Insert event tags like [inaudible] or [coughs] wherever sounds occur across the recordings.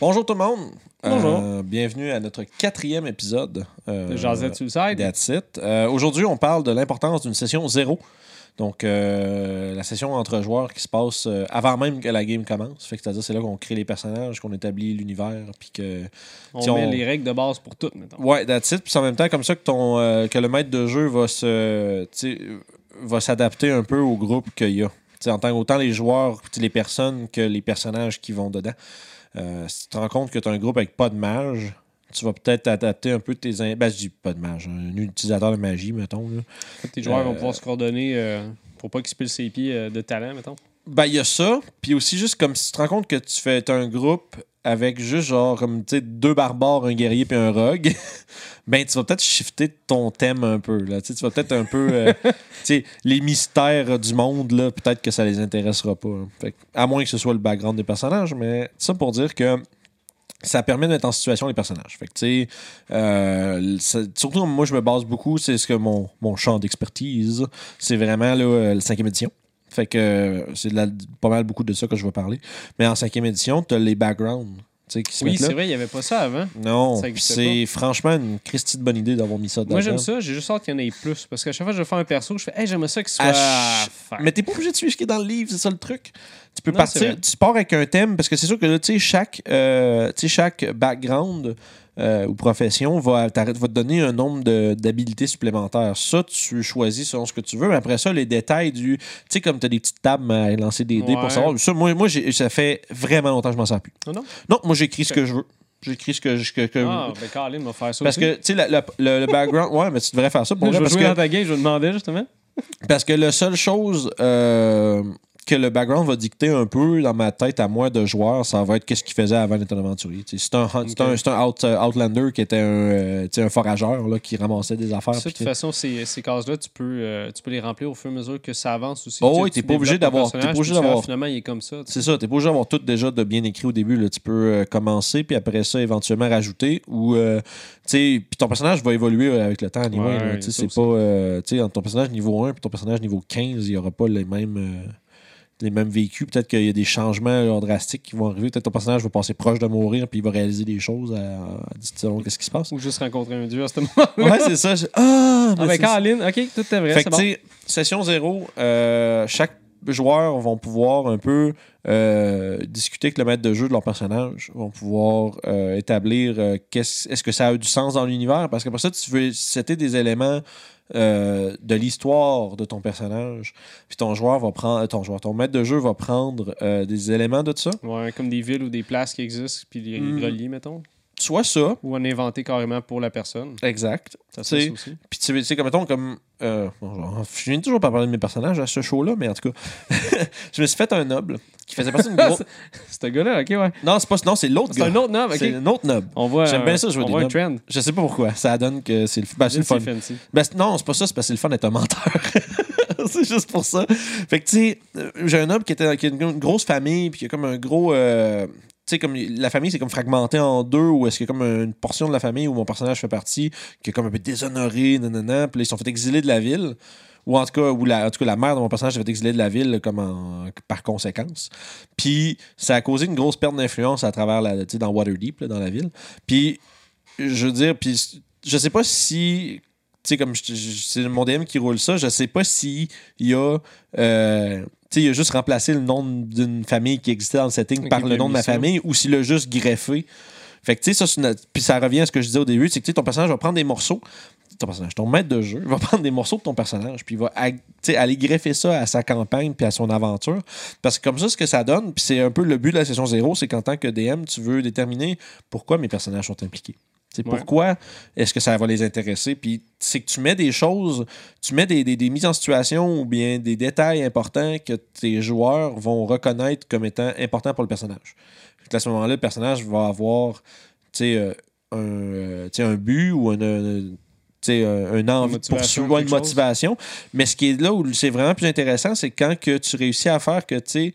Bonjour tout le monde. Bonjour. Euh, bienvenue à notre quatrième épisode. euh, De Jazette Suicide. That's it. Euh, Aujourd'hui, on parle de l'importance d'une session zéro. Donc, la session entre joueurs qui se passe avant même que la game commence. Fait que c'est-à-dire, c'est là qu'on crée les personnages, qu'on établit l'univers, puis que... On met les règles de base pour tout, mettons. Ouais, that's it. Puis c'est en même temps comme ça que, ton, que le maître de jeu va se... s'adapter un peu au groupe qu'il y a. En tant autant les joueurs, les personnes que les personnages qui vont dedans. Euh, si tu te rends compte que tu as un groupe avec pas de mage, tu vas peut-être adapter un peu tes. in- Ben, je dis pas de mage, un utilisateur de magie, mettons. là. Tes joueurs Euh, vont pouvoir se coordonner euh, pour pas qu'ils se pillent ses pieds euh, de talent, mettons. Ben, il y a ça. Puis aussi, juste comme si tu te rends compte que tu fais un groupe avec juste genre, comme, tu sais, deux barbares, un guerrier puis un rogue, [laughs] ben, tu vas peut-être shifter ton thème un peu, là. Tu vas peut-être un peu. euh, [laughs] tu sais, les mystères du monde, là, peut-être que ça les intéressera pas. hein. Fait à moins que ce soit le background des personnages, mais ça pour dire que. Ça permet de mettre en situation les personnages. Fait que, tu sais, euh, surtout, moi, je me base beaucoup, c'est ce que mon, mon champ d'expertise, c'est vraiment là, euh, le cinquième édition. Fait que euh, c'est pas mal beaucoup de ça que je vais parler. Mais en cinquième édition, tu as les backgrounds qui Oui, c'est vrai, il n'y avait pas ça avant. Non, c'est franchement une Christie de bonne idée d'avoir mis ça dedans. Moi, j'aime ça. J'ai juste hâte qu'il y en ait plus. Parce qu'à chaque fois que je fais un perso, je fais Hey, j'aimerais ça qu'il soit. À ch- fin. Mais t'es pas obligé de suivre ce qui est dans le livre, c'est ça le truc. Tu peux Non, partir, tu pars avec un thème, parce que c'est sûr que là, tu sais, chaque, euh, tu sais, chaque background euh, ou profession va, va te donner un nombre de- d'habilités supplémentaires. Ça, tu choisis selon ce que tu veux, mais après ça, les détails du. Tu sais, comme tu as des petites tables à lancer des dés Ouais. pour savoir. Ça, moi, moi ça fait vraiment longtemps que je m'en sers plus. Non, non. Non, moi, j'écris ce que je veux. J'écris ce que je. que- que- Ah, ben, Colin va faire ça parce aussi. que, tu sais, le, le background. Ouais, mais tu devrais faire ça pour [laughs] je vrai, parce jouer que- dans ta game, je vais demander justement. parce que la seule chose euh, que le background va dicter un peu dans ma tête à moi de joueur, ça va être qu'est-ce qu'il faisait avant d'être un aventurier. C'est un, un, un out- euh, Outlander qui était un, euh, un forageur là, qui ramassait des affaires. Ça, de puis toute façon, ces, ces cases-là, tu peux, euh, tu peux les remplir au fur et à mesure que ça avance aussi. Oh oui, tu t'es pas obligé d'avoir- puis Finalement, il est comme ça. C'est ça, t'es pas obligé d'avoir tout déjà de bien écrit au début. Là. Tu peux euh, commencer, puis après ça, éventuellement rajouter. Ou, tu sais, puis ton personnage va évoluer avec le temps. anyway, Ouais, c'est pas. tu sais, entre ton personnage niveau 1 et ton personnage niveau 15, il n'y aura pas les mêmes. Les mêmes vécus, peut-être qu'il y a des changements drastiques qui vont arriver. Peut-être ton personnage va passer proche de mourir, puis il va réaliser des choses à, à 10 secondes. Qu'est-ce qui se passe? Ou juste rencontrer un dieu à ce moment-là. Ouais, c'est ça. je- Ah, Ah, mais ben. Colin, ok, tout est vrai, Fait c'est bon. session zéro, euh, chaque joueur vont pouvoir un peu euh, discuter avec le maître de jeu de leur personnage, vont pouvoir euh, établir euh, est-ce que ça a du sens dans l'univers, parce qu'après ça, tu veux c'était des éléments euh, de l'histoire de ton personnage, puis ton joueur va prendre, ton joueur, ton maître de jeu va prendre euh, des éléments de ça, Ouais, comme des villes ou des places qui existent, puis les relier, mettons. Soit ça, Ou en inventer carrément pour la personne. exact, Ça, c'est aussi. Puis tu sais, comme mettons, comme. euh, bon, je viens toujours pas parler de mes personnages à ce show-là, mais en tout cas, [laughs] je me suis fait un noble qui faisait partie d'une [laughs] grosse. Ce gars-là, ok, ouais. Non, c'est pas non, c'est l'autre C'est gars. un autre nom, ok. C'est un autre noble. On voit, J'aime bien un- ça, jouer on des voit un trend. Je sais pas pourquoi. Ça donne que c'est le, ben, c'est le fun. C'est fancy. Ben, c'est- non, c'est pas ça, c'est parce que c'est le fun d'être un menteur. [laughs] c'est juste pour ça. Fait que, tu sais, euh, j'ai un noble qui, était, qui a une grosse famille, puis qui a comme un gros. euh, sais, comme la famille, c'est comme fragmenté en deux, ou est-ce qu'il y a comme une portion de la famille où mon personnage fait partie, qui est comme un peu déshonoré, nanana, puis ils sont fait exiler de la ville. Ou en tout cas, où la, en tout cas, la mère de mon personnage s'est fait exiler de la ville comme en- par conséquence. Puis ça a causé une grosse perte d'influence à travers la, tu dans Waterdeep, là, dans la ville. Puis, je veux dire, puis je sais pas si tu sais, comme c'est mon DM qui roule ça, je sais pas si il y a. euh, tu il a juste remplacé le nom d'une famille qui existait dans le setting par le a nom de ma ça. famille ou s'il l'a juste greffé. Fait que, tu sais, ça, une- Puis ça revient à ce que je disais au début, c'est que ton personnage va prendre des morceaux. Ton personnage, ton maître de jeu, va [laughs] prendre des morceaux de ton personnage, puis il va ag- tu sais, aller greffer ça à sa campagne puis à son aventure. Parce que comme ça, ce que ça donne, puis c'est un peu le but de la session zéro, c'est qu'en tant que DM, tu veux déterminer pourquoi mes personnages sont impliqués. Ouais. pourquoi est-ce que ça va les intéresser? Puis c'est que tu mets des choses, tu mets des, des- des mises en situation ou bien des détails importants que tes joueurs vont reconnaître comme étant importants pour le personnage. À ce moment-là, le personnage va avoir euh, un, euh, un but ou un, euh, un, un envie de poursuivre, une chose. motivation. Mais ce qui est là où c'est vraiment plus intéressant, c'est quand que tu réussis à faire que tu sais,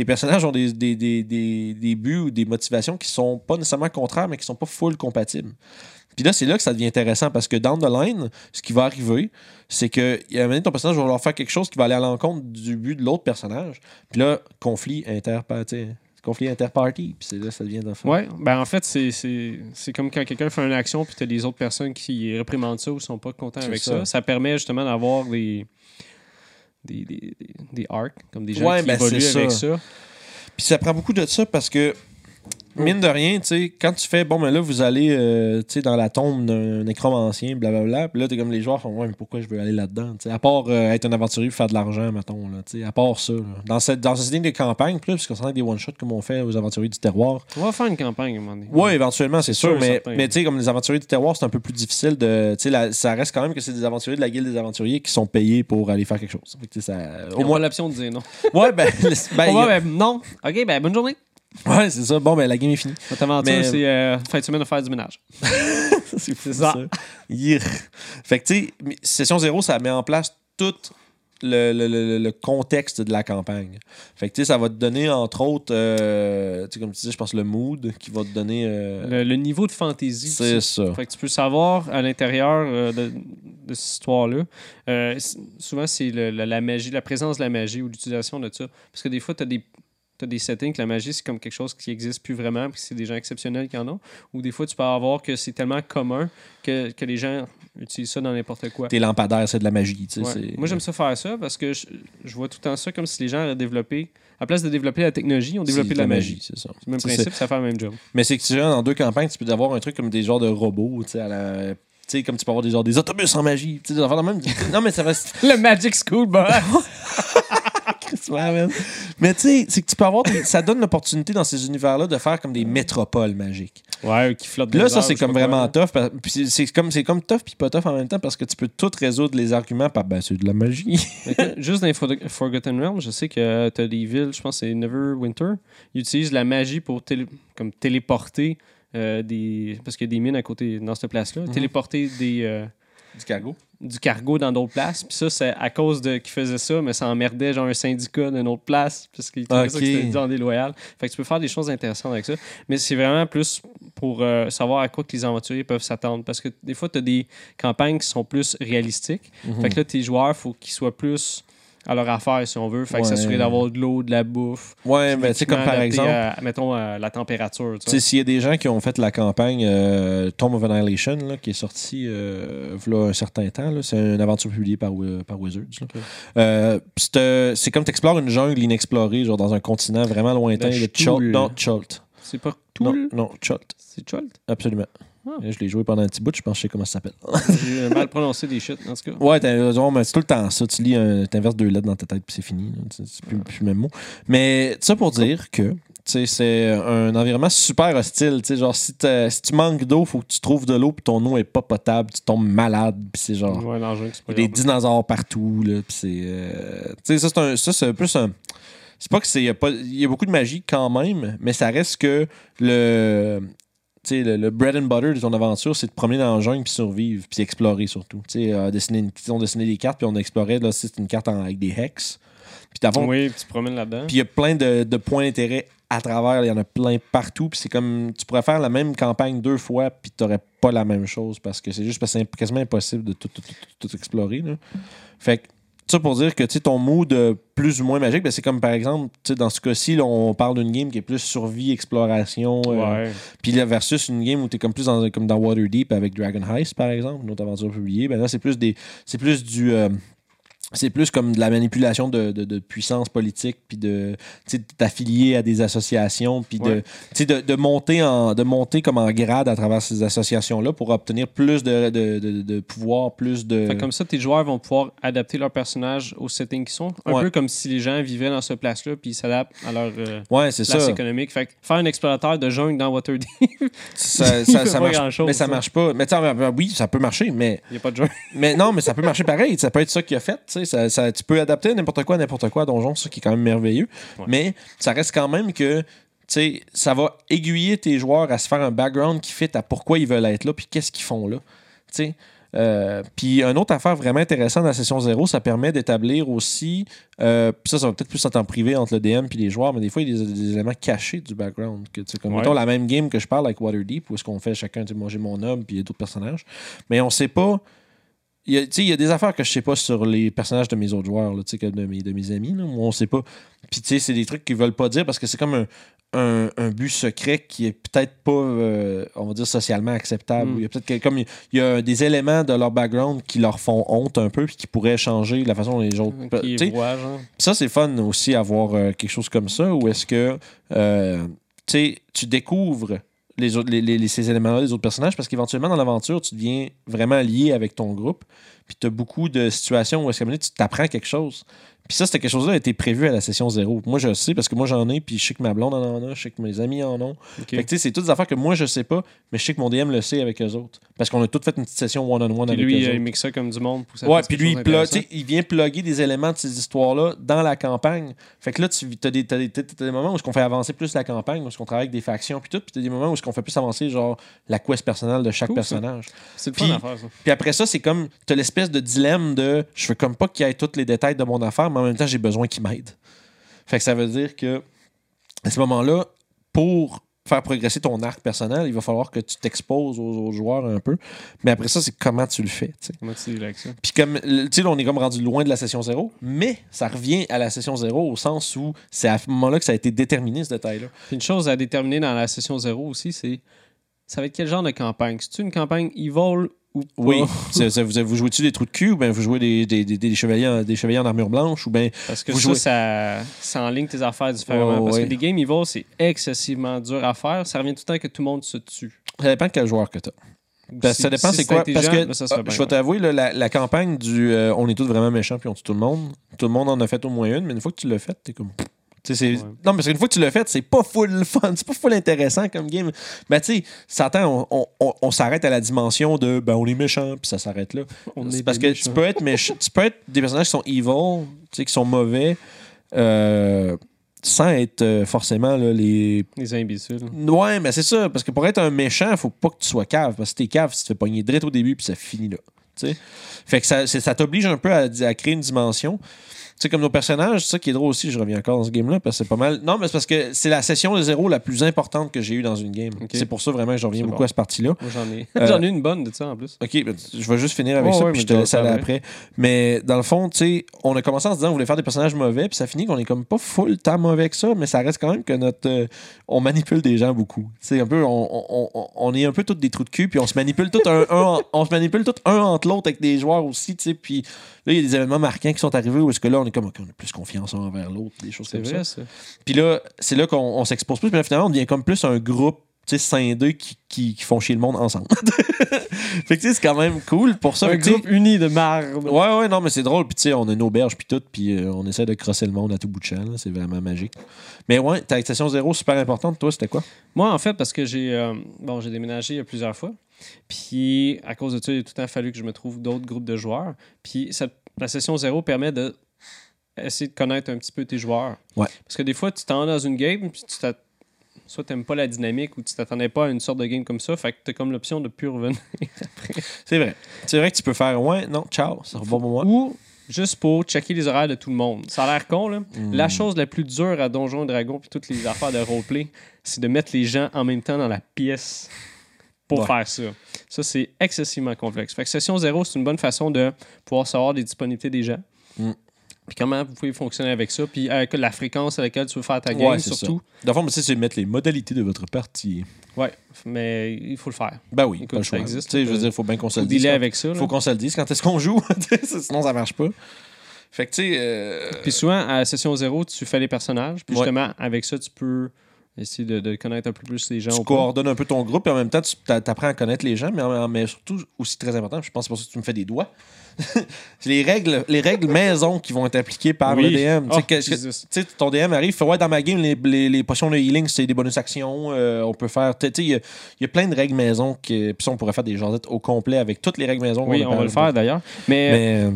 tes personnages ont des, des, des, des, des buts ou des motivations qui sont pas nécessairement contraires, mais qui sont pas full compatibles. Puis là, c'est là que ça devient intéressant parce que down the line, ce qui va arriver, c'est que a un moment donné, ton personnage va vouloir faire quelque chose qui va aller à l'encontre du but de l'autre personnage. Puis là, conflit inter tu sais, conflit interparty, puis c'est là ça devient d'enfant. Ouais, ben en fait, c'est- comme quand quelqu'un fait une action puis tu as des autres personnes qui réprimandent ça ou sont pas contents avec ça. ça. ça. permet justement d'avoir des, des, des, des, arcs, comme des gens Ouais, qui ben, évoluent avec ça. Puis ça prend beaucoup de ça parce que, mine de rien, tu sais, quand tu fais, bon, mais là, vous allez, euh, tu sais, dans la tombe d'un nécromancien, blablabla, puis là, t'es comme les joueurs font, ouais, mais pourquoi je veux aller là-dedans, tu sais, à part euh, être un aventurier faire de l'argent, mettons, là, tu sais, à part ça, là. Dans cette, dans cette ligne de campagne, plus, parce qu'on s'en des one-shots comme on fait aux aventuriers du terroir. On va faire une campagne à un moment donné. Ouais, éventuellement, c'est sûr, Sûr, mais, certain. mais tu sais, comme les aventuriers du terroir, c'est un peu plus difficile de. Tu sais, ça reste quand même que c'est des aventuriers de la guilde des aventuriers qui sont payés pour aller faire quelque chose. Fait que, tu sais, ça, Au moins l'option de dire non. Ouais, ben. [laughs] ben, a- ben, non. OK, ben bonne journée. Ouais, c'est ça. Bon, ben, la game est finie. Notre aventure, Mais- c'est euh, fin de semaine de faire du ménage. [laughs] c'est fou, ça. Fait que, tu sais, session zéro, ça met en place tout le, le- le- le contexte de la campagne. Fait que, tu sais, ça va te donner, entre autres, euh, tu sais, comme tu disais, je pense, le mood qui va te donner. euh, Le, niveau de fantaisie. c'est ça. Fait que tu peux savoir à l'intérieur de, de cette histoire-là. souvent, c'est la, la magie, la présence de la magie ou l'utilisation de ça. Parce que des fois, tu as des. T'as des settings que la magie, c'est comme quelque chose qui existe plus vraiment, puis c'est des gens exceptionnels qui en ont. Ou des fois, tu peux avoir que c'est tellement commun que, que les gens utilisent ça dans n'importe quoi. Tes lampadaires, c'est de la magie. tu sais, Ouais. Moi, j'aime ça faire ça parce que je, je vois tout le temps ça comme si les gens avaient développé, à place de développer la technologie, ils ont développé de la magie. c'est ça. C'est le même Tu principe, ça fait le même job. Mais c'est que tu vois, dans deux campagnes, tu peux avoir un truc comme des genres de robots, tu sais, à la. Tu comme tu peux avoir des, genres, des autobus en magie. Tu des même. non, mais ça reste. [laughs] Le Magic School Bus! [laughs] [laughs] Mais tu sais, c'est que tu peux avoir. Ça donne l'opportunité dans ces univers-là de faire comme des métropoles magiques. ouais, qui flotte Puis là, ça, c'est comme vraiment tough. Puis c'est- comme, c'est comme tough puis pas tough en même temps parce que tu peux tout résoudre les arguments par ben, c'est de la magie. [laughs] Juste dans les For- Forgotten Realms, je sais que tu as des villes, je pense que c'est Neverwinter, ils utilisent la magie pour télé- comme téléporter euh, des. Parce qu'il y a des mines à côté dans cette place-là. Mhm. Téléporter des. euh, du cargo. Du cargo dans d'autres places. Puis ça, c'est à cause de qu'ils faisaient ça, mais ça emmerdait genre un syndicat d'une autre place, parce qu'ils trouvaient ça Ok. que c'était déloyal. Fait que tu peux faire des choses intéressantes avec ça. Mais c'est vraiment plus pour euh, savoir à quoi que les aventuriers peuvent s'attendre. Parce que des fois, tu as des campagnes qui sont plus réalistiques. Mhm. Fait que là, tes joueurs, faut qu'ils soient plus à leur affaire, si on veut. Fait que Ouais. s'assurer d'avoir de l'eau, de la bouffe. Ouais, mais tu sais, comme par exemple. à, mettons, à la température. tu sais, s'il y a des gens qui ont fait la campagne euh, Tomb of Annihilation, là, qui est sortie euh, v'là un certain temps, là, c'est une aventure publiée par, Wi- par Wizards. là. Euh, c'est, euh, comme tu explores une jungle inexplorée, genre dans un continent vraiment lointain. Ben, le. Cholt. Non, Cholt. C'est pas Non, Tool? non, Cholt. C'est Cholt? Absolument. Ah. Je l'ai joué pendant un petit bout, je pense que je sais comment ça s'appelle. [laughs] J'ai mal prononcé des shit, en tout cas. Ouais, t'as raison, mais c'est tout le temps ça. Tu lis, un, t'inverses deux lettres dans ta tête, puis c'est fini. C'est plus, plus le même mot. Mais ça pour dire que c'est un environnement super hostile. Genre, si, si tu manques d'eau, faut que tu trouves de l'eau, puis ton eau est pas potable, tu tombes malade, puis c'est genre. Ouais, c'est des dinosaures partout, là, puis c'est... euh, tu sais, ça, c'est un- ça, c'est plus un... C'est pas que c'est... Y il y a beaucoup de magie quand même, mais ça reste que le... Tu sais, le, le bread and butter de ton aventure, c'est de promener dans la jungle puis survivre, puis explorer surtout. Tu sais, euh, dessiner une- ils ont dessiné des cartes, puis on explorait, là, c'est une carte en- avec des hex. Puis Oui, puis tu promènes là-dedans. puis il y a plein de, de points d'intérêt à travers. Il y en a plein partout. Puis c'est comme. Tu pourrais faire la même campagne deux fois, puis tu n'aurais pas la même chose parce que c'est juste parce que c'est quasiment impossible de tout, tout, tout- tout explorer. là. Fait que. Ça pour dire que ton mood euh, plus ou moins magique, ben, c'est comme par exemple, dans ce cas-ci, là, on parle d'une game qui est plus survie, exploration. euh, puis là, versus une game où tu es comme plus dans, comme dans Waterdeep avec Dragon Heist, par exemple, une autre aventure publiée, ben là, c'est plus des. C'est plus du. euh, c'est plus comme de la manipulation de, de- de puissance politique, puis de t'affilier à des associations, puis de, Ouais. tu sais, de, de monter en, de monter comme en grade à travers ces associations-là pour obtenir plus de, de, pouvoir, plus de. Fait que comme ça, tes joueurs vont pouvoir adapter leur personnage au setting qu'ils sont. Un Ouais. peu comme si les gens vivaient dans ce place-là, puis ils s'adaptent à leur euh, Ouais, place ça. économique. Fait que faire un explorateur de jungle dans Waterdeep, Ça, ça, [laughs] marche, mais ça, marche pas. Mais oui, ça peut marcher, mais il n'y a pas de jungle. [laughs] Mais non, mais ça peut marcher pareil. Ça peut être ça qu'il a fait. Ça, ça- tu peux adapter n'importe quoi, n'importe quoi à Donjon, ça qui est quand même merveilleux. Ouais. Mais ça reste quand même que tu sais, ça va aiguiller tes joueurs à se faire un background qui fit à pourquoi ils veulent être là, puis qu'est-ce qu'ils font là. Tu sais. Euh, puis une autre affaire vraiment intéressante dans la session 0, ça permet d'établir aussi, euh, puis ça, ça va peut-être plus en temps privé entre le DM et les joueurs, mais des fois, il y a des, des éléments cachés du background. Que, tu sais, comme Ouais. mettons la même game que je parle avec Waterdeep, où est-ce qu'on fait chacun, moi j'ai mon homme, puis il y a d'autres personnages, mais on sait pas. Il y, a, des affaires que je sais pas sur les personnages de mes autres joueurs, là, que de, mes, de mes amis. Là, moi, on sait pas. Puis, tu sais, c'est des trucs qu'ils veulent pas dire parce que c'est comme un, un, un but secret qui est peut-être pas, euh, on va dire, socialement acceptable. Mm. Il y a peut-être comme il y a des éléments de leur background qui leur font honte un peu puis qui pourraient changer la façon dont les autres. Genre. ça, c'est fun aussi avoir euh, quelque chose comme ça où est-ce que euh, tu découvres les les, ces éléments-là des autres personnages parce qu'éventuellement, dans l'aventure, tu deviens vraiment lié avec ton groupe. Puis tu as beaucoup de situations où est-ce que tu t'apprends quelque chose. Puis ça, c'était quelque chose-là a été prévu à la session zéro. Moi, je le sais parce que moi, j'en ai, puis je sais que ma blonde en a, je sais que mes amis en ont. Fait que tu sais, c'est toutes des affaires que moi, je sais pas, mais je sais que mon DM le sait avec eux autres. Parce qu'on a toutes fait une petite session one-on-one Puis avec lui, eux euh, autres. il mixe ça comme du monde pour que ça Ouais, puis lui, il, tu il vient plugger des éléments de ces histoires-là dans la campagne. Fait que là, tu as des, t'as des, t'as des moments où on fait avancer plus la campagne, où on travaille avec des factions, puis tout, puis t'as des moments où on fait plus avancer, genre, la quest personnelle de chaque Cool, personnage. C'est le Puis- fun à faire, ça. Puis après ça, c'est comme, t'as l'espèce de dilemme de, je veux comme pas qu'il y ait tous les détails de mon affaire, mais en même temps, j'ai besoin qu'il m'aide. Fait que ça veut dire que, à ce moment-là, pour faire progresser ton arc personnel, il va falloir que tu t'exposes aux autres joueurs un peu. Mais après ça, c'est comment tu le fais. Comment tu ça? Puis comme, tu sais, là, on est comme rendu loin de la session zéro, mais ça revient à la session zéro au sens où c'est à ce moment-là que ça a été déterminé, ce détail-là. Une chose à déterminer dans la session 0 aussi, c'est ça va être quel genre de campagne? C'est-tu une campagne evil ou pas? Oui. C'est- vous, vous jouez-tu des trous de cul ou bien vous jouez des, des, des, des chevaliers, en, des chevaliers en armure blanche ou bien. Parce que Vous ça, jouez- ça, ça enligne tes affaires différemment. Ouais, Parce ouais. que des games evil, c'est excessivement dur à faire. Ça revient tout le temps que tout le monde se tue. Ça dépend de quel joueur que tu as. Si- ça dépend si c'est quoi? Parce que ben, ça ah, bien, je vais t'avouer, la, la campagne du euh, On est tous vraiment méchants puis on tue tout le monde, tout le monde en a fait au moins une, mais une fois que tu l'as fait, t'es comme. Ouais. Non, parce qu'une fois que tu l'as fait, c'est pas full fun, [laughs] c'est pas full intéressant comme game. Mais tu sais, attend, on, on- on s'arrête à la dimension de ben on est méchant, puis ça s'arrête là. C'est parce que tu peux être méchant, tu peux être des personnages qui sont evil, qui sont mauvais, euh, sans être euh, forcément là, les. Les imbéciles. Ouais, mais c'est ça, parce que pour être un méchant, faut pas que tu sois cave, parce que t'es cave, si tu te fais pogner direct au début, puis ça finit là. tu sais. Fait que ça, ça t'oblige un peu à, à créer une dimension. Tu sais, comme nos personnages, c'est ça qui est drôle aussi, je reviens encore dans ce game-là, parce que c'est pas mal. Non, mais c'est parce que c'est la session de zéro la plus importante que j'ai eue dans une game. C'est pour ça vraiment que je reviens beaucoup bon. à cette partie-là. Moi, j'en ai. Euh, j'en ai une bonne de ça en plus. OK, ben, je vais juste finir avec ça, ouais, puis je te laisse aller après. Mais dans le fond, tu sais, on a commencé en se disant qu'on voulait faire des personnages mauvais, puis ça finit qu'on est comme pas full temps mauvais que ça, mais ça reste quand même que notre. euh, on manipule des gens beaucoup. Un peu, on, on- on- on est un peu tous des trous de cul, puis on se manipule tout un, on se manipule tout un entre l'autre avec des joueurs aussi, tu sais, puis là, il y a des événements marquants qui sont arrivés où est-ce que là, on est comme, on a plus confiance envers l'autre, des choses comme ça. vrai, ça. Puis là, c'est là qu'on on s'expose plus. Puis là, finalement, on devient comme plus un groupe tu sais, scindé qui, qui, qui font chier le monde ensemble. [laughs] fait que tu sais, c'est quand même cool pour ça. Un groupe uni de marde. Ouais, ouais, non, mais c'est drôle. Puis tu sais, on a une auberge, puis tout, puis euh, on essaie de crosser le monde à tout bout de champ. C'est vraiment magique. Mais ouais, ta session zéro, super importante. Toi, c'était quoi? Moi, en fait, parce que j'ai euh, bon, j'ai déménagé a plusieurs fois. Puis, à cause de ça, il a tout le temps fallu que je me trouve d'autres groupes de joueurs. Puis, la session zéro permet de essayer de connaître un petit peu tes joueurs. Ouais. Parce que des fois, tu t'en dans une game, puis tu t'att- soit t'aimes pas la dynamique ou tu t'attendais pas à une sorte de game comme ça, fait que t'as comme l'option de plus revenir. [laughs] C'est vrai. C'est vrai que tu peux faire, ouais, non, ciao, ça pour moi. Ou juste pour checker les horaires de tout le monde. Ça a l'air con, là. Hmm. La chose la plus dure à Donjons et Dragons puis toutes les affaires de roleplay, c'est de mettre les gens en même temps dans la pièce pour Ouais. faire ça. Ça, c'est excessivement complexe. Fait que Session zéro, c'est une bonne façon de pouvoir savoir les disponibilités des gens. Mm. Puis comment vous pouvez fonctionner avec ça? Puis avec la fréquence à laquelle tu veux faire ta game, Ouais, surtout. Dans le fond, c'est mettre les modalités de votre partie. Ouais, mais il faut le faire. Ben oui, Écoute, pas le ça choix. existe, je veux euh, dire, il faut bien qu'on se le dise. avec ça. là. faut qu'on se le dise quand est-ce qu'on joue. [laughs] Sinon, ça marche pas. Fait que, tu sais. euh, Puis souvent, à session zéro, tu fais les personnages. Puis Ouais. justement, avec ça, tu peux essayer de, de connaître un peu plus les gens. tu coordonnes un peu ton groupe et en même temps, tu apprends à connaître les gens, mais, mais surtout, aussi très important, je pense que c'est pour ça que tu me fais des doigts. c'est [laughs] les règles, les règles maison qui vont être appliquées par Oui. le DM. Oh, tu sais, ton DM arrive, fait ouais, dans ma game, les, les- les potions de healing, c'est des bonus actions. euh, on peut faire. Tu sais, il y, a- il y a plein de règles maison. que- Puis ça, on pourrait faire des jasettes au complet avec toutes les règles maison. Oui, on va le faire d'ailleurs. Mais, Mais. euh,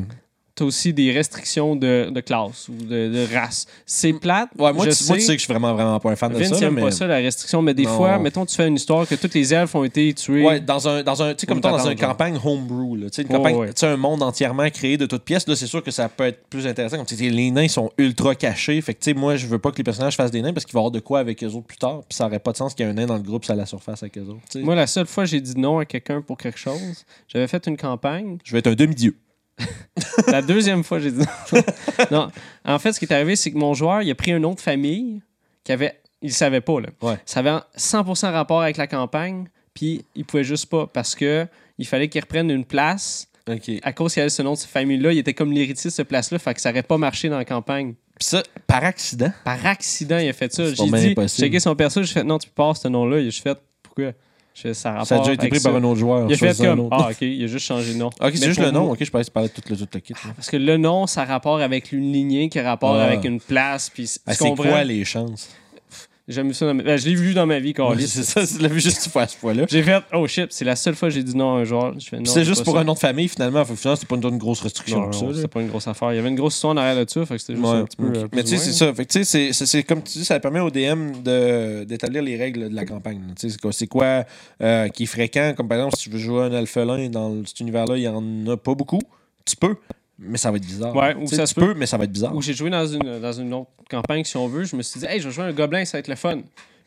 tu as aussi des restrictions de, de classe ou de, de race. C'est plate. Ouais, moi, je tu, moi, tu sais. sais que je suis vraiment, vraiment pas un fan de Vince ça. là, mais... pas ça, la restriction, mais des Non. fois, mettons, tu fais une histoire que tous les elfes ont été tués. Ouais, dans un, dans un, tu sais, comme dans une campagne homebrew, là, tu sais, une campagne, ouais. sais, un monde entièrement créé de toutes pièces, là, c'est sûr que ça peut être plus intéressant. Comme tu sais, les nains sont ultra cachés, fait que, tu sais, moi, je veux pas que les personnages fassent des nains parce qu'il va y avoir de quoi avec eux autres plus tard, puis ça aurait pas de sens qu'il y ait un nain dans le groupe, ça à la surface avec eux autres, sais. Moi, la seule fois que j'ai dit non à quelqu'un pour quelque chose, j'avais fait une campagne. Je vais être un demi-dieu. [laughs] La deuxième fois, j'ai dit non. [laughs] non. En fait, ce qui est arrivé, c'est que mon joueur, il a pris une autre famille qui avait. il savait pas. Là. Ouais. Ça avait 100% rapport avec la campagne, puis il pouvait juste pas parce que il fallait qu'il reprenne une place. OK. À cause qu'il avait ce nom de cette famille-là, il était comme l'héritier de cette place-là, fait que ça aurait pas marché dans la campagne. Puis ça, par accident? Par accident, il a fait ça. J'ai dit, checké son perso, j'ai fait non, tu peux pas avoir ce nom-là. J'ai fait pourquoi? Je ça, a Ça a rapport déjà été pris ça. par un autre joueur. Il a fait comme. Ah, ok, il a juste changé de nom. Ok, c'est juste le nom. Ok, je parlais, tu parlais de tout le, tout le kit. Parce que le nom, ça a rapport avec une lignée qui a rapport Ah. avec une place. Puis Ah, c'est quoi les chances? J'ai mis ça dans ma- ben, je l'ai vu dans ma vie, [laughs] Carlis. c'est ça, tu l'as vu juste une fois à ce fois-là. J'ai fait, oh shit, c'est la seule fois que j'ai dit non à un joueur. Je C'est juste pour ça. un nom de famille, finalement. Fait finalement, c'est pas une, une grosse restriction Non, non, c'était pas une grosse affaire. Il y avait une grosse histoire en arrière de ça, fait que c'était juste Ouais, un petit peu. euh, Mais tu sais, c'est ça. Fait tu sais, c'est- c'est c'est comme tu dis, ça permet au DM d'établir les règles de la campagne. Tu sais, c'est quoi- C'est quoi euh, qui est fréquent? Comme par exemple, si tu veux jouer un alphelin dans cet univers-là, il y en a pas beaucoup. Tu peux, mais ça va être bizarre. Ouais, ou ça tu se peut. peux, mais ça va être bizarre. Où j'ai joué dans une, dans une autre campagne, si on veut, je me suis dit, hey, je vais jouer un gobelin, ça va être le fun.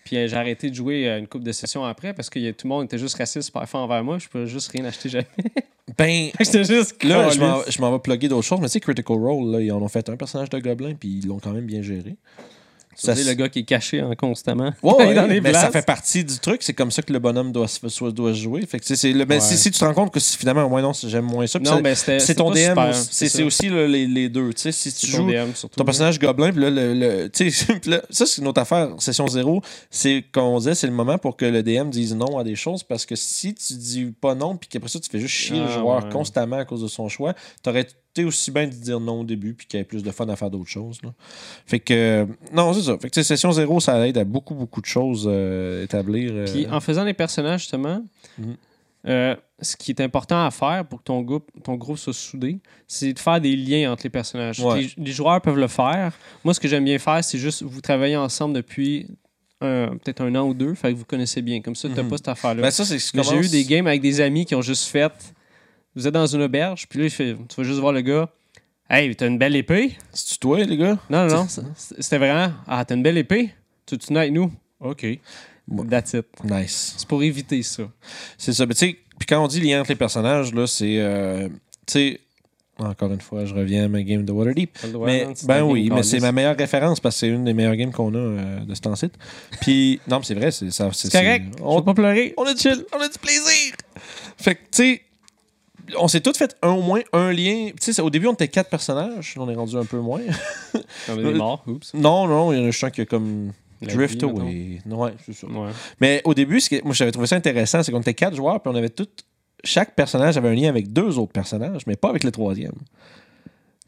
Puis euh, j'ai arrêté de jouer euh, une couple de sessions après parce que y a- tout le monde était juste raciste parfois envers moi. Je pouvais juste rien acheter jamais. [laughs] Ben, J'étais juste là, je m'en- caliste. je m'en vais plugger d'autres choses, mais tu sais, Critical Role, là, ils en ont fait un personnage de gobelin, puis ils l'ont quand même bien géré. Ça, c'est le gars qui est caché hein, constamment. Ouais, [laughs] ouais, dans les mais ça places. fait partie du truc. C'est comme ça que le bonhomme doit se, doit jouer. Fait que, c'est le, mais Ouais. si, si tu te rends compte que finalement, moi non, j'aime moins ça. Non, c'est- mais c'est ton DM, c'est ça. c'est aussi là, les, les deux. Tu sais, si tu ton joues DM surtout. ton personnage gobelin, puis là, le, le- [laughs] puis là, ça, c'est une autre affaire. Session zéro, c'est qu'on disait, c'est le moment pour que le DM dise non à des choses parce que si tu dis pas non, puis qu'après ça, tu fais juste chier le Ah, joueur ouais. constamment à cause de son choix, t'aurais aussi bien de dire non au début, puis qu'il y ait plus de fun à faire d'autres choses. là. Fait que, euh, non, c'est ça. Fait que, session zéro, ça aide à beaucoup, beaucoup de choses euh, établir. euh, Puis en faisant les personnages, justement, Mhm. ce qui est important à faire pour que ton groupe, ton groupe soit soudé, c'est de faire des liens entre les personnages. Ouais. Les, les joueurs peuvent le faire. Moi, ce que j'aime bien faire, c'est juste vous travaillez ensemble depuis peut-être un an ou deux, fait que vous connaissez bien. Comme ça, tu n'as Mhm. pas cette affaire-là. Ben, j'ai eu des games avec des amis qui ont juste fait. Vous êtes dans une auberge, puis là, il fait, tu vas juste voir le gars. Hey, t'as une belle épée? C'est-tu toi, les gars? Non, non, non. C'était vraiment. Ah, t'as une belle épée? Tu veux avec nous? OK. That's it. Nice. C'est pour éviter ça. C'est ça. Mais tu sais, puis quand on dit lien entre les personnages, là, c'est. euh, tu sais, encore une fois, je reviens à ma game de Waterdeep. Mais, ben oui, mais c'est ma meilleure référence parce que c'est une des meilleures games qu'on a euh, de ce temps-ci. Puis, non, mais c'est vrai, c'est ça. C'est correct. On, vais pas pleurer. on a du chill, on a du plaisir. Fait que, tu sais, on s'est tous fait un, au moins un lien. Tu sais, au début, on était quatre personnages. On est rendu un peu moins. On est mort. Oups. non, non, il y en a un qui a comme. La Drift vie, away. Ouais, c'est ça. Ouais. Mais au début, ce que, moi, j'avais trouvé ça intéressant, c'est qu'on était quatre joueurs, puis on avait tout. Chaque personnage avait un lien avec deux autres personnages, mais pas avec le troisième.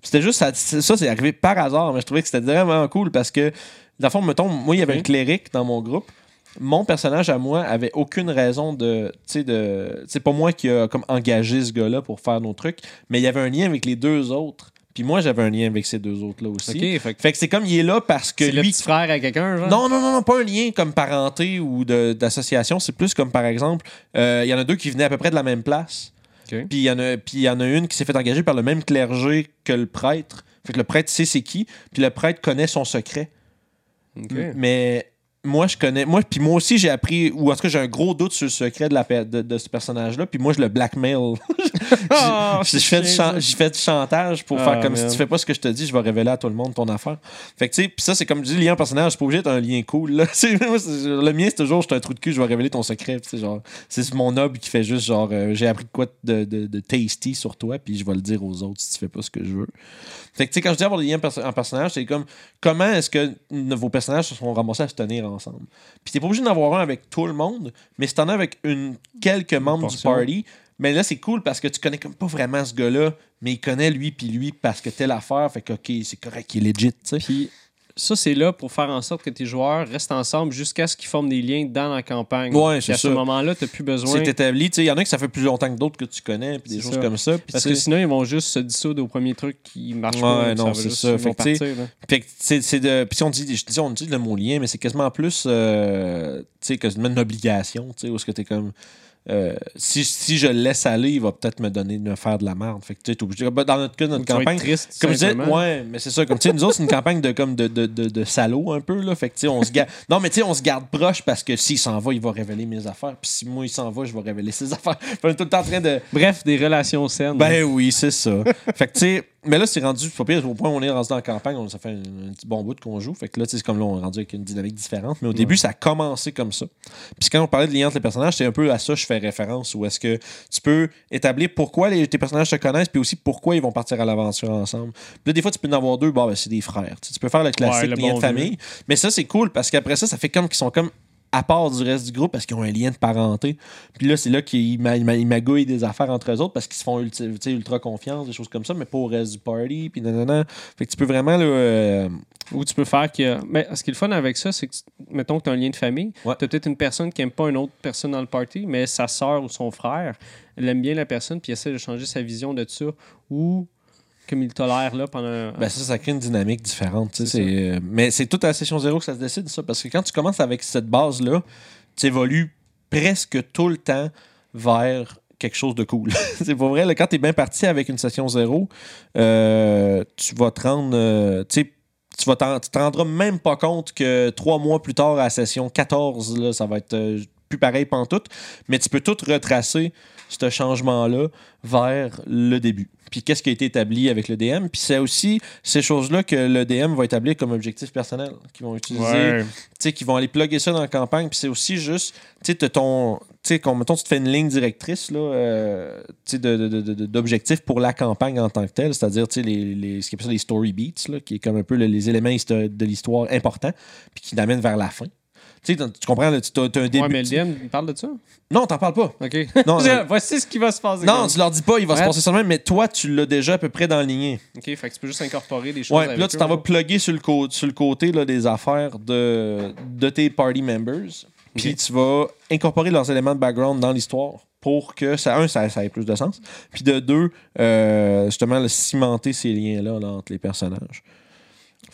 C'était juste, ça, ça c'est arrivé par hasard, mais je trouvais que c'était vraiment cool parce que, dans le fond, mettons, moi, il y avait un cléric dans mon groupe. Mon personnage à moi avait aucune raison de. Tu sais, de. C'est pas moi qui a comme engagé ce gars-là pour faire nos trucs, mais il y avait un lien avec les deux autres. Puis moi, j'avais un lien avec ces deux autres-là aussi. OK, fait que Fait que c'est comme il est là parce que c'est le lui petit frère à quelqu'un, genre? non, non, non, non, pas un lien comme parenté ou de- d'association. C'est plus comme, par exemple, euh, il y en a deux qui venaient à peu près de la même place. OK. Puis il y, y en a une qui s'est fait engager par le même clergé que le prêtre. Fait que le prêtre sait c'est qui. Puis le prêtre connaît son secret. OK. Mais moi, je connais. Moi, puis moi aussi, j'ai appris. Ou en tout cas, j'ai un gros doute sur le secret de, la, de, de ce personnage-là. Puis moi, je le blackmail. [laughs] Ah, J'ai fait, du chantage pour Ah, faire comme man. si tu fais pas ce que je te dis, je vais révéler à tout le monde ton affaire. Fait que tu sais, pis ça c'est comme je dis, lien personnage, c'est pas obligé d'être un lien cool. Là. [laughs] Le mien c'est toujours, je suis un trou de cul, je vais révéler ton secret. tu genre, c'est mon hub qui fait juste genre, euh, j'ai appris de quoi de, de, de tasty sur toi, puis je vais le dire aux autres si tu fais pas ce que je veux. Fait que tu sais, quand je dis avoir des liens en personnage, c'est comme comment est-ce que vos personnages se sont ramassés à se tenir ensemble. Puis t'es pas obligé d'en avoir un avec tout le monde, mais si t'en as avec une quelques membres du party, mais là, c'est cool parce que tu connais comme pas vraiment ce gars-là, mais il connaît lui puis lui parce que telle affaire, fait que ok, c'est correct, il est legit, tu sais. Puis ça, c'est là pour faire en sorte que tes joueurs restent ensemble jusqu'à ce qu'ils forment des liens dans la campagne. Ouais, c'est à ce moment-là, tu n'as plus besoin. C'est établi, tu sais, il y en a que ça fait plus longtemps que d'autres que tu connais, puis des choses ça. comme ça. Parce tu que sinon, ils vont juste se dissoudre au premier truc qui marche Ouais, pas. non, c'est ça. Fait que, tu que c'est de. Puis si on dit, je dis, on dit le mot lien, mais c'est quasiment plus, euh, tu sais, quasiment une obligation, tu sais, où est-ce que t'es comme. Euh, si, si je le laisse aller, il va peut-être me donner me faire de la merde. Fait que tu sais, t'es obligé. Bah, Dans notre cas, notre campagne. triste, Comme je disais, ouais, mais c'est ça. Comme tu sais, nous autres, c'est une campagne de comme de, de, de, de salaud un peu, là. Fait que tu sais, on se garde. Non, mais tu sais, on se garde proche parce que s'il s'en va, il va révéler mes affaires. Puis si moi, il s'en va, je vais révéler ses [laughs] affaires. On est tout le temps en train de. Bref, des relations saines. Ben oui, c'est ça. fait que tu sais, mais là, c'est rendu, pas pire, au point où on est rendu dans la campagne, on, ça fait un, un petit bon bout qu'on joue. Fait que là, c'est comme là, on est rendu avec une dynamique différente. Mais au début, ça a commencé comme ça. Puis quand on parlait de lien entre les personnages, c'est un peu à ça que je fais référence. Où est-ce que tu peux établir pourquoi les, tes personnages se connaissent, puis aussi pourquoi ils vont partir à l'aventure ensemble. Puis là, des fois, tu peux en avoir deux, bon, ben, c'est des frères. Tu peux faire le classique le lien bon de famille. Mais ça, c'est cool parce qu'après ça, ça fait comme qu'ils sont comme à part du reste du groupe parce qu'ils ont un lien de parenté. Puis là, c'est là qu'ils ma- ma- ils magouillent des affaires entre eux autres parce qu'ils se font ultra confiance, des choses comme ça, mais pas au reste du party. Puis nanana. Fait que tu peux vraiment. Là, euh, Ou tu peux faire que. Mais ce qui est le fun avec ça, c'est que, mettons que tu as un lien de famille, Ouais. tu as peut-être une personne qui n'aime pas une autre personne dans le party, mais sa soeur ou son frère, elle aime bien la personne, puis essaie de changer sa vision de ça, ou comme il tolère là pendant. Ben ça, ça crée une dynamique différente. C'est c'est, euh, mais c'est toute à la session zéro que ça se décide, ça. Parce que quand tu commences avec cette base-là, tu évolues presque tout le temps vers quelque chose de cool. [laughs] c'est pas vrai. là, quand tu es bien parti avec une session zéro, euh, tu vas te rendre. euh, tu vas t'en- tu te rendras même pas compte que trois mois plus tard, à la session 14, là, ça va être plus pareil pantoute. Mais tu peux tout retracer, ce changement-là, vers le début. Puis qu'est-ce qui a été établi avec le DM. Puis c'est aussi ces choses-là que le DM va établir comme objectif personnel, qu'ils vont utiliser Ouais. tu qui vont aller plugger ça dans la campagne. Puis c'est aussi juste, tu sais, ton. Tu sais, mettons, tu te fais une ligne directrice, là, euh, tu d'objectifs pour la campagne en tant que telle, c'est-à-dire, tu sais, les, les, ce qu'on appelle ça les story beats, là, qui est comme un peu le- les éléments de l'histoire importants, puis qui l'amènent vers la fin. Tu sais, tu comprends, là, tu as, un début. Ouais, mais le DM, il parle de ça? Non, t'en parles pas. OK. Non, [laughs] euh, Voici ce qui va se passer. non, tu leur dis pas, il va se passer même, mais toi, tu l'as déjà à peu près dans le lignée. OK, fait que tu peux juste incorporer des choses. Ouais, puis là, tu t'en vas plugger sur le, sur le côté là, des affaires de, de tes party members. Puis tu vas incorporer leurs éléments de background dans l'histoire pour que, ça, un, ça, ça ait plus de sens. Puis de deux, euh, justement, le cimenter ces liens-là là, entre les personnages.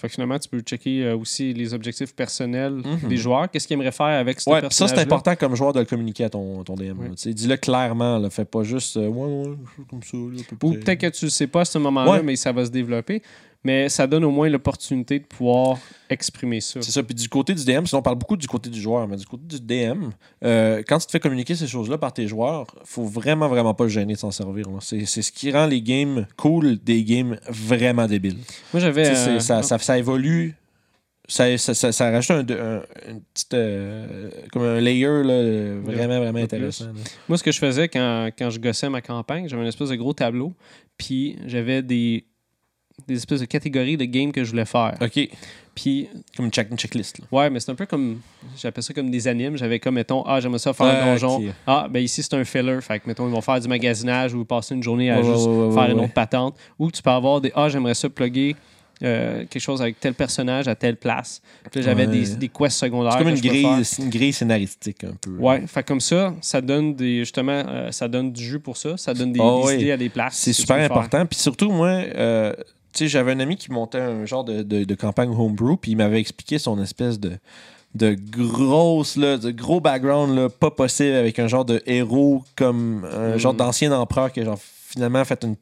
Fait que finalement, tu peux checker euh, aussi les objectifs personnels Mhm. des joueurs. Qu'est-ce qu'ils aimeraient faire avec ce Ouais, puis ça, personnage c'est important comme joueur de le communiquer à ton, ton DM. Sais, Dis-le clairement. Là, fais pas juste, euh, ouais, ouais, comme ça. Là, à peu Ou peut-être que tu ne sais pas à ce moment-là, Ouais. mais ça va se développer. Mais ça donne au moins l'opportunité de pouvoir exprimer ça. C'est ça. Puis du côté du DM, sinon on parle beaucoup du côté du joueur, mais du côté du DM, euh, quand tu te fais communiquer ces choses-là par tes joueurs, faut vraiment, vraiment pas le gêner de s'en servir. C'est ce qui rend les games cool des games vraiment débiles. Moi, j'avais. C'est- euh, ça, ça, ça évolue. Ça, ça, ça, ça rajoute un, un- une petite, euh, comme un layer là, vraiment, vraiment intéressant. Moi, ce que je faisais quand, quand je gossais ma campagne, j'avais une espèce de gros tableau, puis j'avais des, des espèces de catégories de games que je voulais faire. OK. Puis, Comme une, check, une checklist. là. ouais, mais c'est un peu comme. J'appelle ça comme des animes. J'avais comme, mettons, ah, j'aimerais ça faire un donjon. Ah, ben ici, c'est un filler. Fait que, mettons, ils vont faire du magasinage ou passer une journée à Ouais, juste ouais, ouais, faire une autre patente. Ou tu peux avoir des, ah, j'aimerais ça plugger. euh, quelque chose avec tel personnage à telle place. Puis j'avais des, des quests secondaires. C'est comme une grille, c'est une grille scénaristique un peu. Ouais, fait comme ça, ça donne des justement, euh, ça donne du jus pour ça, ça donne des, des ouais. idées à des places. C'est super important. Puis surtout, moi, euh, sais, j'avais un ami qui montait un genre de, de- de campagne homebrew, puis il m'avait expliqué son espèce de de grosse là, de gros background là, pas possible avec un genre de héros comme un Mm. genre d'ancien empereur qui a genre finalement fait une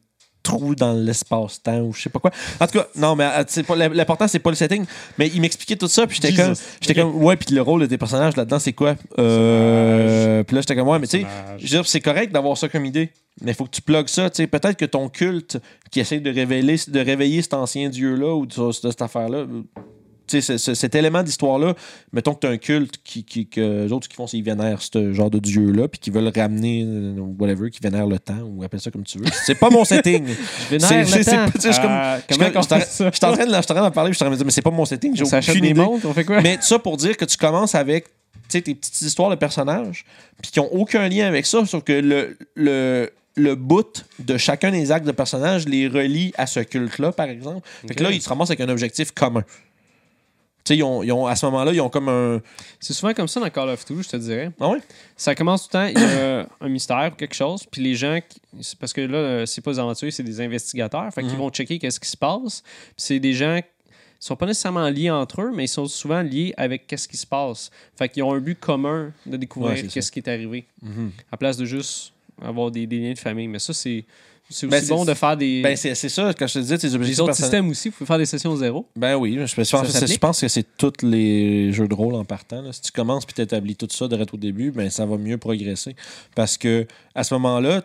trou dans l'espace-temps ou je sais pas quoi. En tout cas, non, mais euh, l'important c'est pas le setting, mais il m'expliquait tout ça puis j'étais comme j'étais comme ouais, puis le rôle de tes personnages là-dedans c'est quoi? Euh, puis là j'étais comme ouais, mais tu sais je veux dire, c'est correct d'avoir ça comme idée, mais il faut que tu plugues ça. tu sais. Peut-être que ton culte qui essaie de, révéler, de réveiller cet ancien dieu-là ou de, de cette affaire-là, ce- ce- cet élément d'histoire-là, mettons que tu as un culte qui, qui, que les autres qui font, c'est qu'ils vénèrent ce genre de dieu-là, puis qui veulent ramener, euh, whatever, qui vénèrent le temps, ou appelle ça comme tu veux. C'est pas mon setting. [laughs] Je vénère le temps. je suis Euh, en- train d'en parler, je suis en train de dire, mais c'est pas mon setting, j'ai aucune idée. montres, on fait quoi? Mais ça pour dire que tu commences avec tes petites histoires de personnages, puis qui n'ont aucun lien avec ça, sauf que le, le, le bout de chacun des actes de personnages les relie à ce culte-là, par exemple. Fait que là, ils se ramassent avec un objectif commun. Tu sais, ils ont, ils ont- à ce moment-là, ils ont comme un. C'est souvent comme ça dans Call of Duty, je te dirais. Ah ouais? Ça commence tout le temps, il y a un mystère ou quelque chose, puis les gens, parce que là, euh, c'est pas des aventuriers, c'est des investigateurs, fait qu'ils Mhm. vont checker qu'est-ce qui se passe. Puis c'est des gens qui sont pas nécessairement liés entre eux, mais ils sont souvent liés avec qu'est-ce qui se passe. Fait qu'ils ont un but commun de découvrir qu'est-ce qui est arrivé, à place de juste avoir des, des liens de famille. Mais ça, c'est c'est aussi Ben, c'est- bon de faire des, Ben, c'est ça, quand je te disais, tes objectifs des autres systèmes aussi. Vous pouvez faire des sessions zéro. Ben oui, je, pense- je que c'est tous les jeux de rôle en partant. là. Si tu commences puis tu établis tout ça direct au début, ben ça va mieux progresser. Parce que à ce moment-là,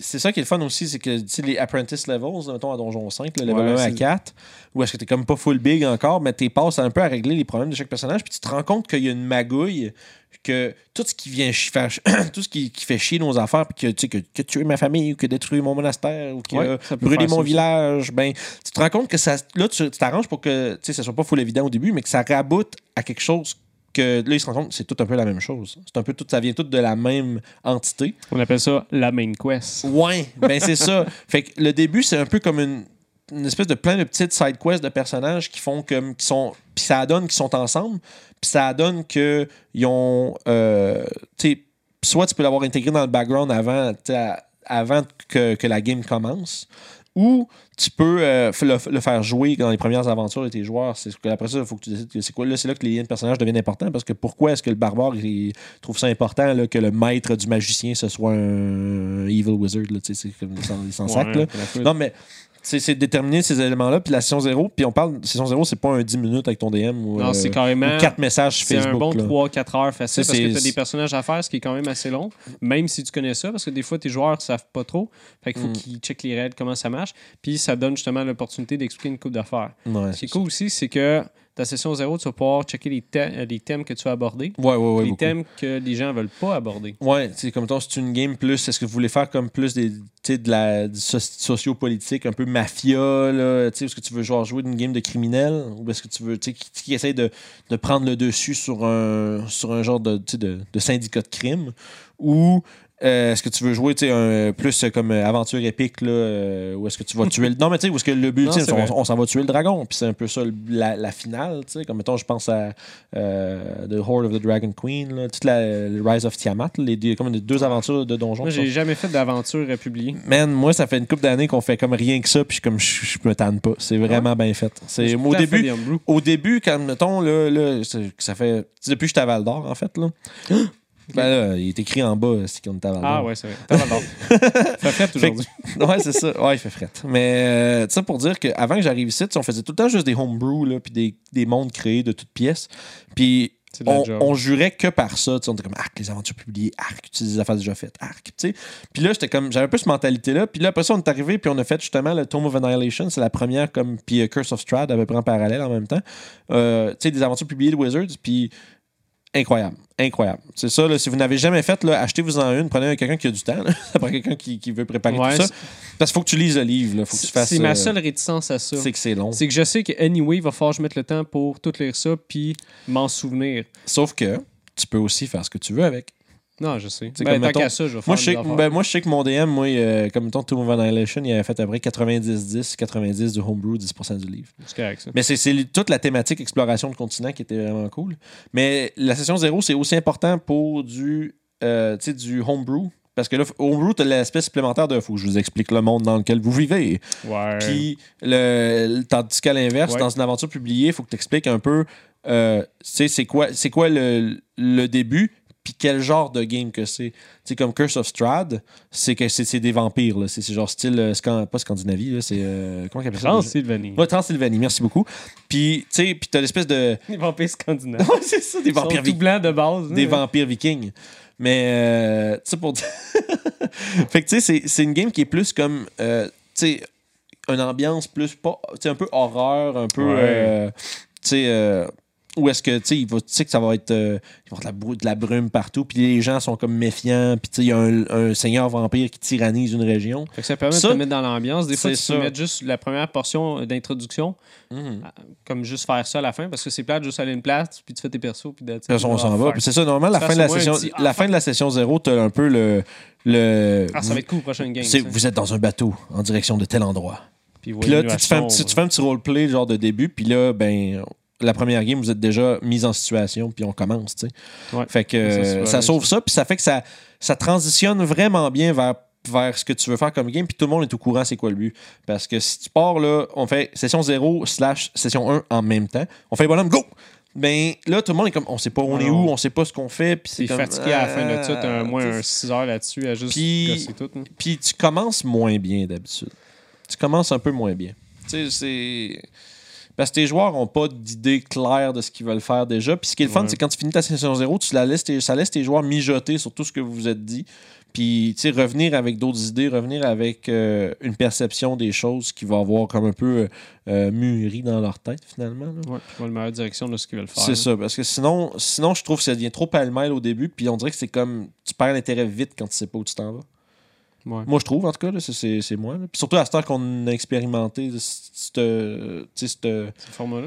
c'est ça qui est le fun aussi, c'est que les apprentice levels, mettons à Donjon 5, le level Ouais, 1 à c'est- 4, où est-ce que t'es comme pas full big encore, mais t'es passes un peu à régler les problèmes de chaque personnage, puis tu te rends compte qu'il y a une magouille, que tout ce qui vient faire, [coughs] tout ce qui, qui fait chier nos affaires, puis que, tu sais, que, que tuer ma famille, ou que détruire mon monastère, ou que Ouais, euh, brûler mon ça village, ben, tu te rends compte que ça, là, tu t'arranges pour que, tu sais, ça soit pas full évident au début, mais que ça raboute à quelque chose que là, ils se rendent compte que c'est tout un peu la même chose. C'est un peu tout, ça vient tout de la même entité. On appelle ça la main quest. Ouais, ben c'est ça. [laughs] Fait que le début, c'est un peu comme une, une espèce de plein de petites side quests de personnages qui font comme. qui sont. Puis ça donne qu'ils sont ensemble. Puis ça donne qu'ils ont. euh, tu sais, soit tu peux l'avoir intégré dans le background avant, avant que, que la game commence. Ou tu peux euh, le, le faire jouer dans les premières aventures de tes joueurs. C'est que après ça, il faut que tu décides que c'est quoi. Là, c'est là que les liens de personnages deviennent importants parce que pourquoi est-ce que le barbare il trouve ça important là, que le maître du magicien ce soit un evil wizard là, c'est comme sans, sans sac, là. Non, mais c'est c'est déterminer ces éléments-là. Puis la session 0, puis on parle. Session 0, c'est pas un 10 minutes avec ton DM ou, Non, euh, c'est carrément. ou 4 messages sur C'est un Facebook. bon là. 3-4 heures facile parce que tu as des personnages à faire, ce qui est quand même assez long, même si tu connais ça, parce que des fois, tes joueurs ne savent pas trop. Fait qu'il faut Mm. qu'ils checkent les règles, comment ça marche. Puis ça donne justement l'opportunité d'expliquer une coupe d'affaires. Ouais, Ce qui est cool aussi, c'est que ta session 0, tu vas pouvoir checker les, thè- euh, les thèmes que tu vas aborder, ça. Ouais, ouais, ouais. les beaucoup. thèmes que les gens veulent pas aborder. Ouais, c'est comme toi, c'est une game plus. Est-ce que vous voulez faire comme plus des, de la so- sociopolitique, un peu mafia, là, tu sais, est-ce que tu veux genre jouer d'une game de criminels ou est-ce que tu veux, tu sais, qui, qui essaie de, de prendre le dessus sur un, sur un genre de, de syndicat de crime ou euh, est-ce que tu veux jouer un, plus comme aventure épique là, euh, ou est-ce que tu vas [laughs] tuer le non mais tu sais où est-ce que le but Non, c'est on, on s'en va tuer le dragon puis c'est un peu ça la, la finale tu sais comme mettons je pense à euh, The Horde of the Dragon Queen là, toute la Rise of Tiamat les deux, comme les deux aventures de donjons Moi, j'ai jamais fait d'aventure à publier. Man, moi, ça fait une couple d'années qu'on fait comme rien que ça, puis comme je, je me tanne pas. C'est vraiment bien fait. C'est au fait début, au début, quand mettons là, ça fait depuis que j'étais à Val d'Or en fait là. [gasps] Ben là, il est écrit en bas c'est qu'on est. Ah ouais, c'est vrai. [laughs] Fait aujourd'hui. ouais, c'est ça. Ouais, il fait fret. Mais euh, ça pour dire qu'avant que j'arrive ici, on faisait tout le temps juste des homebrew, là, puis des, des mondes créés de toutes pièces. Puis on, on jurait que par ça. On était comme, arc, les aventures publiées, arc, tu sais, des affaires déjà faites, arc. Puis là, j'étais comme, j'avais un peu cette mentalité-là. Puis là, après ça, on est arrivé, puis on a fait justement le Tome of Annihilation. C'est la première, comme, puis euh, Curse of Strahd, à peu près en parallèle en même temps. Euh, tu sais, des aventures publiées de Wizards, puis incroyable. Incroyable. C'est ça, là, si vous n'avez jamais fait, achetez-vous-en une, prenez quelqu'un qui a du temps. [laughs] prend quelqu'un qui, qui veut préparer Ouais, tout ça. Parce qu'il faut que tu lises le livre. Là. Faut que tu C'est fasses, c'est ma euh, seule réticence à ça. C'est que c'est long. C'est que je sais que anyway, il va falloir que je mette le temps pour tout lire ça puis m'en souvenir. Sauf que tu peux aussi faire ce que tu veux avec. Non, je sais. Ben, comme, mettons, ça, je vais faire Moi je, sais, ben, moi, je sais que mon DM, moi, euh, comme mettons, Tomb of Annihilation, il avait fait à peu près 90-10, 90 du homebrew, 10% du livre. C'est correct, ça. Mais c'est toute la thématique exploration de continent qui était vraiment cool. Mais la session 0, c'est aussi important pour du, euh, du homebrew. Parce que là, homebrew, tu as l'aspect supplémentaire de faut que je vous explique le monde dans lequel vous vivez. Ouais. Puis, le, tandis qu'à l'inverse, Ouais. dans une aventure publiée, il faut que tu expliques un peu, euh, c'est quoi, quoi le, le début, puis quel genre de game que c'est? Tu sais, comme Curse of Strahd, c'est que c'est des vampires. là. C'est genre style, euh, Scan- pas Scandinavie, là, c'est. euh, comment on appelle ça? Transylvanie. Ouais, Transylvanie, merci beaucoup. Puis, tu sais, puis t'as l'espèce de. Les vampires scandinaves. [laughs] Ouais, c'est ça, des Ils vampires vikings blancs de base. des vampires vikings. Mais, euh, tu sais, pour [laughs] fait que, tu sais, c'est- une game qui est plus comme. euh, tu sais, une ambiance plus. pas Tu sais, un peu horreur, un peu. Ouais. tu sais. Où est-ce que, tu sais, tu que ça va être. euh, il va y avoir de la, brume partout, puis les gens sont comme méfiants, puis tu il y a un, un seigneur vampire qui tyrannise une région. Fait que ça permet Ça, de te mettre dans l'ambiance. Des fois, tu ça. peux mettre juste la première portion d'introduction, comme juste faire ça à la fin, parce que c'est plate, juste aller une place, puis tu fais tes persos, puis on s'en va. C'est ça, normalement, la fin de la session, petit- la fin de la session 0, t'as un peu le. le Ah, ça va être cool, prochaine game. vous êtes dans un bateau en direction de tel endroit. Puis, là, tu, tu fais un petit, tu fais un petit roleplay genre de début, puis là, ben, la première game, vous êtes déjà mis en situation, puis on commence, tu sais. Ouais. Fait que Ça, euh, sauve ça, puis ça fait que ça, ça transitionne vraiment bien vers, vers ce que tu veux faire comme game, puis tout le monde est au courant c'est quoi le but. Parce que si tu pars là, on fait session 0 slash session 1 en même temps, on fait bonhomme, go! Ben là, tout le monde est comme, on sait pas où on est où, on sait pas ce qu'on fait, puis c'est fatigué à la fin de ah, au moins tu sais, un 6 heures là-dessus à juste Puis- tout. hein. puis tu commences moins bien d'habitude. Tu commences un peu moins bien. Tu sais, c'est. Parce que tes joueurs n'ont pas d'idée claire de ce qu'ils veulent faire déjà. Puis ce qui est le fun, Ouais. c'est quand tu finis ta session 0, tu la laisses tes- ça laisse tes joueurs mijoter sur tout ce que vous vous êtes dit. Puis, tu sais, revenir avec d'autres idées, revenir avec euh, une perception des choses qui va avoir comme un peu euh, euh, mûri dans leur tête, finalement. puis voir la meilleure direction de ce qu'ils veulent faire. C'est ça, parce que sinon, sinon, je trouve que ça devient trop pêle-mêle au début, puis on dirait que c'est comme, tu perds l'intérêt vite quand tu sais pas où tu t'en vas. Ouais. Moi, je trouve, en tout cas, c'est- moi. là. Puis surtout à ce temps qu'on a expérimenté ce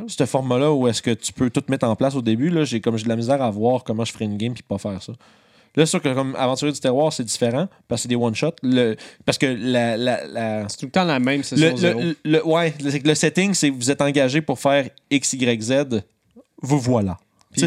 Ce format-là. où est-ce que tu peux tout mettre en place au début, là, j'ai comme j'ai de la misère à voir comment je ferais une game puis pas faire ça. Là, c'est sûr que comme Aventurier du terroir, c'est différent parce que c'est des one-shots. Parce que la, la, la- C'est tout le temps la même session le, zéro. le, le- ouais, le, setting, c'est que vous êtes engagé pour faire X, Y, Z. Vous voilà. Puis-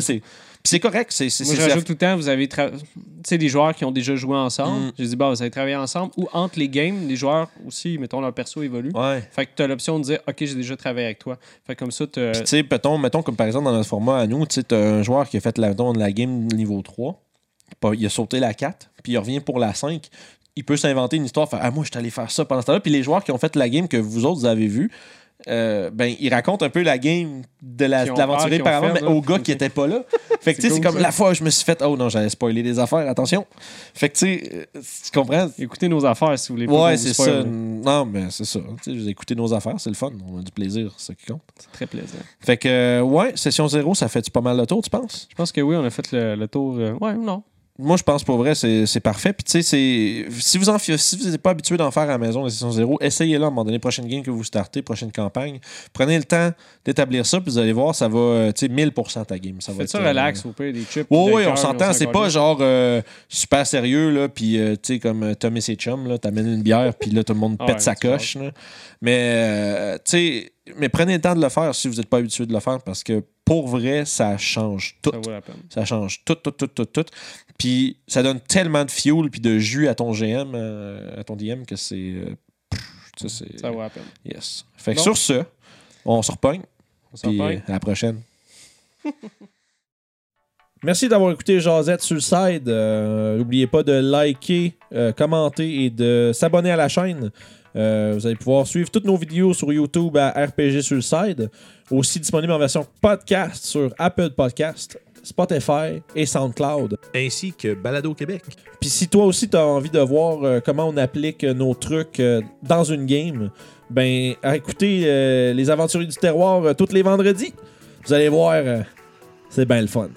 c'est- correct. C'est, c'est, Moi, je rajoute tout le temps, vous avez tra- tu sais, des joueurs qui ont déjà joué ensemble. Mm. J'ai dit, bah, vous avez travaillé ensemble. Ou entre les games, les joueurs aussi, mettons, leur perso évolue. Ouais. Fait que tu as l'option de dire, OK, j'ai déjà travaillé avec toi. Fait que comme ça, Puis, tu sais, mettons, mettons, comme par exemple dans notre format à nous, tu sais, t'as un joueur qui a fait la, mettons, la game niveau 3, pas- il a sauté la 4, puis il revient pour la 5. Il peut s'inventer une histoire, faire Ah, moi, je suis allé faire ça pendant ce temps-là. Puis les joueurs qui ont fait la game que vous autres avez vu, euh, ben, ils racontent un peu la game de la- l'aventurier ont par avant, mais là. au gars qui était pas là. [laughs] Fait que, tu sais, C'est comme ça. la fois où je me suis fait Oh non, j'allais spoiler des affaires, attention. Fait que, tu sais, euh, tu comprends? écoutez nos affaires si vous voulez pas Ouais, c'est ça. Non, mais c'est ça. Écoutez nos affaires, c'est le fun. On a du plaisir, c'est ça qui compte. C'est très plaisant. Fait que, euh, ouais, session 0, ça fait-tu pas mal le tour, tu penses? Je pense que oui, on a fait le, le tour. euh, Ouais, non. Moi, je pense pour vrai, c'est parfait. Puis, tu sais, c'est- si vous en si vous n'êtes pas habitué d'en faire à la maison, la session 0, essayez-le à un moment donné, prochaine game que vous startez, prochaine campagne. Prenez le temps d'établir ça, puis vous allez voir, ça va, euh, tu sais, 1000% ta game. Ça va Faites être, ça euh, relax, au pire, des chips. Oui, on s'entend. C'est pas genre euh, super sérieux, là, puis euh, tu sais, comme euh, Tom et ses chums, là, t'amènes une bière, puis là, tout le monde [laughs] Ah pète ouais, sa coche. là. Mais, euh, tu sais, mais prenez le temps de le faire si vous n'êtes pas habitué de le faire, parce que pour vrai, ça change tout. Ça vaut la peine. Ça change tout, tout, tout, tout, tout. Puis ça donne tellement de fuel puis de jus à ton GM, euh, à ton DM, que c'est... euh, c'est... Ça vaut la peine. Yes. Fait que sur ce, on se repogne. On euh, à la prochaine. [laughs] Merci d'avoir écouté Jazette sur le side. Euh, N'oubliez pas de liker, euh, commenter et de s'abonner à la chaîne. Euh, vous allez pouvoir suivre toutes nos vidéos sur YouTube à RPG sur le side. Aussi disponible en version podcast sur Apple Podcast, Spotify et SoundCloud. Ainsi que Balado Québec. Puis si toi aussi tu as envie de voir euh, comment on applique nos trucs euh, dans une game, ben écoutez euh, les aventuriers du terroir euh, tous les vendredis. Vous allez voir, euh, c'est bien le fun.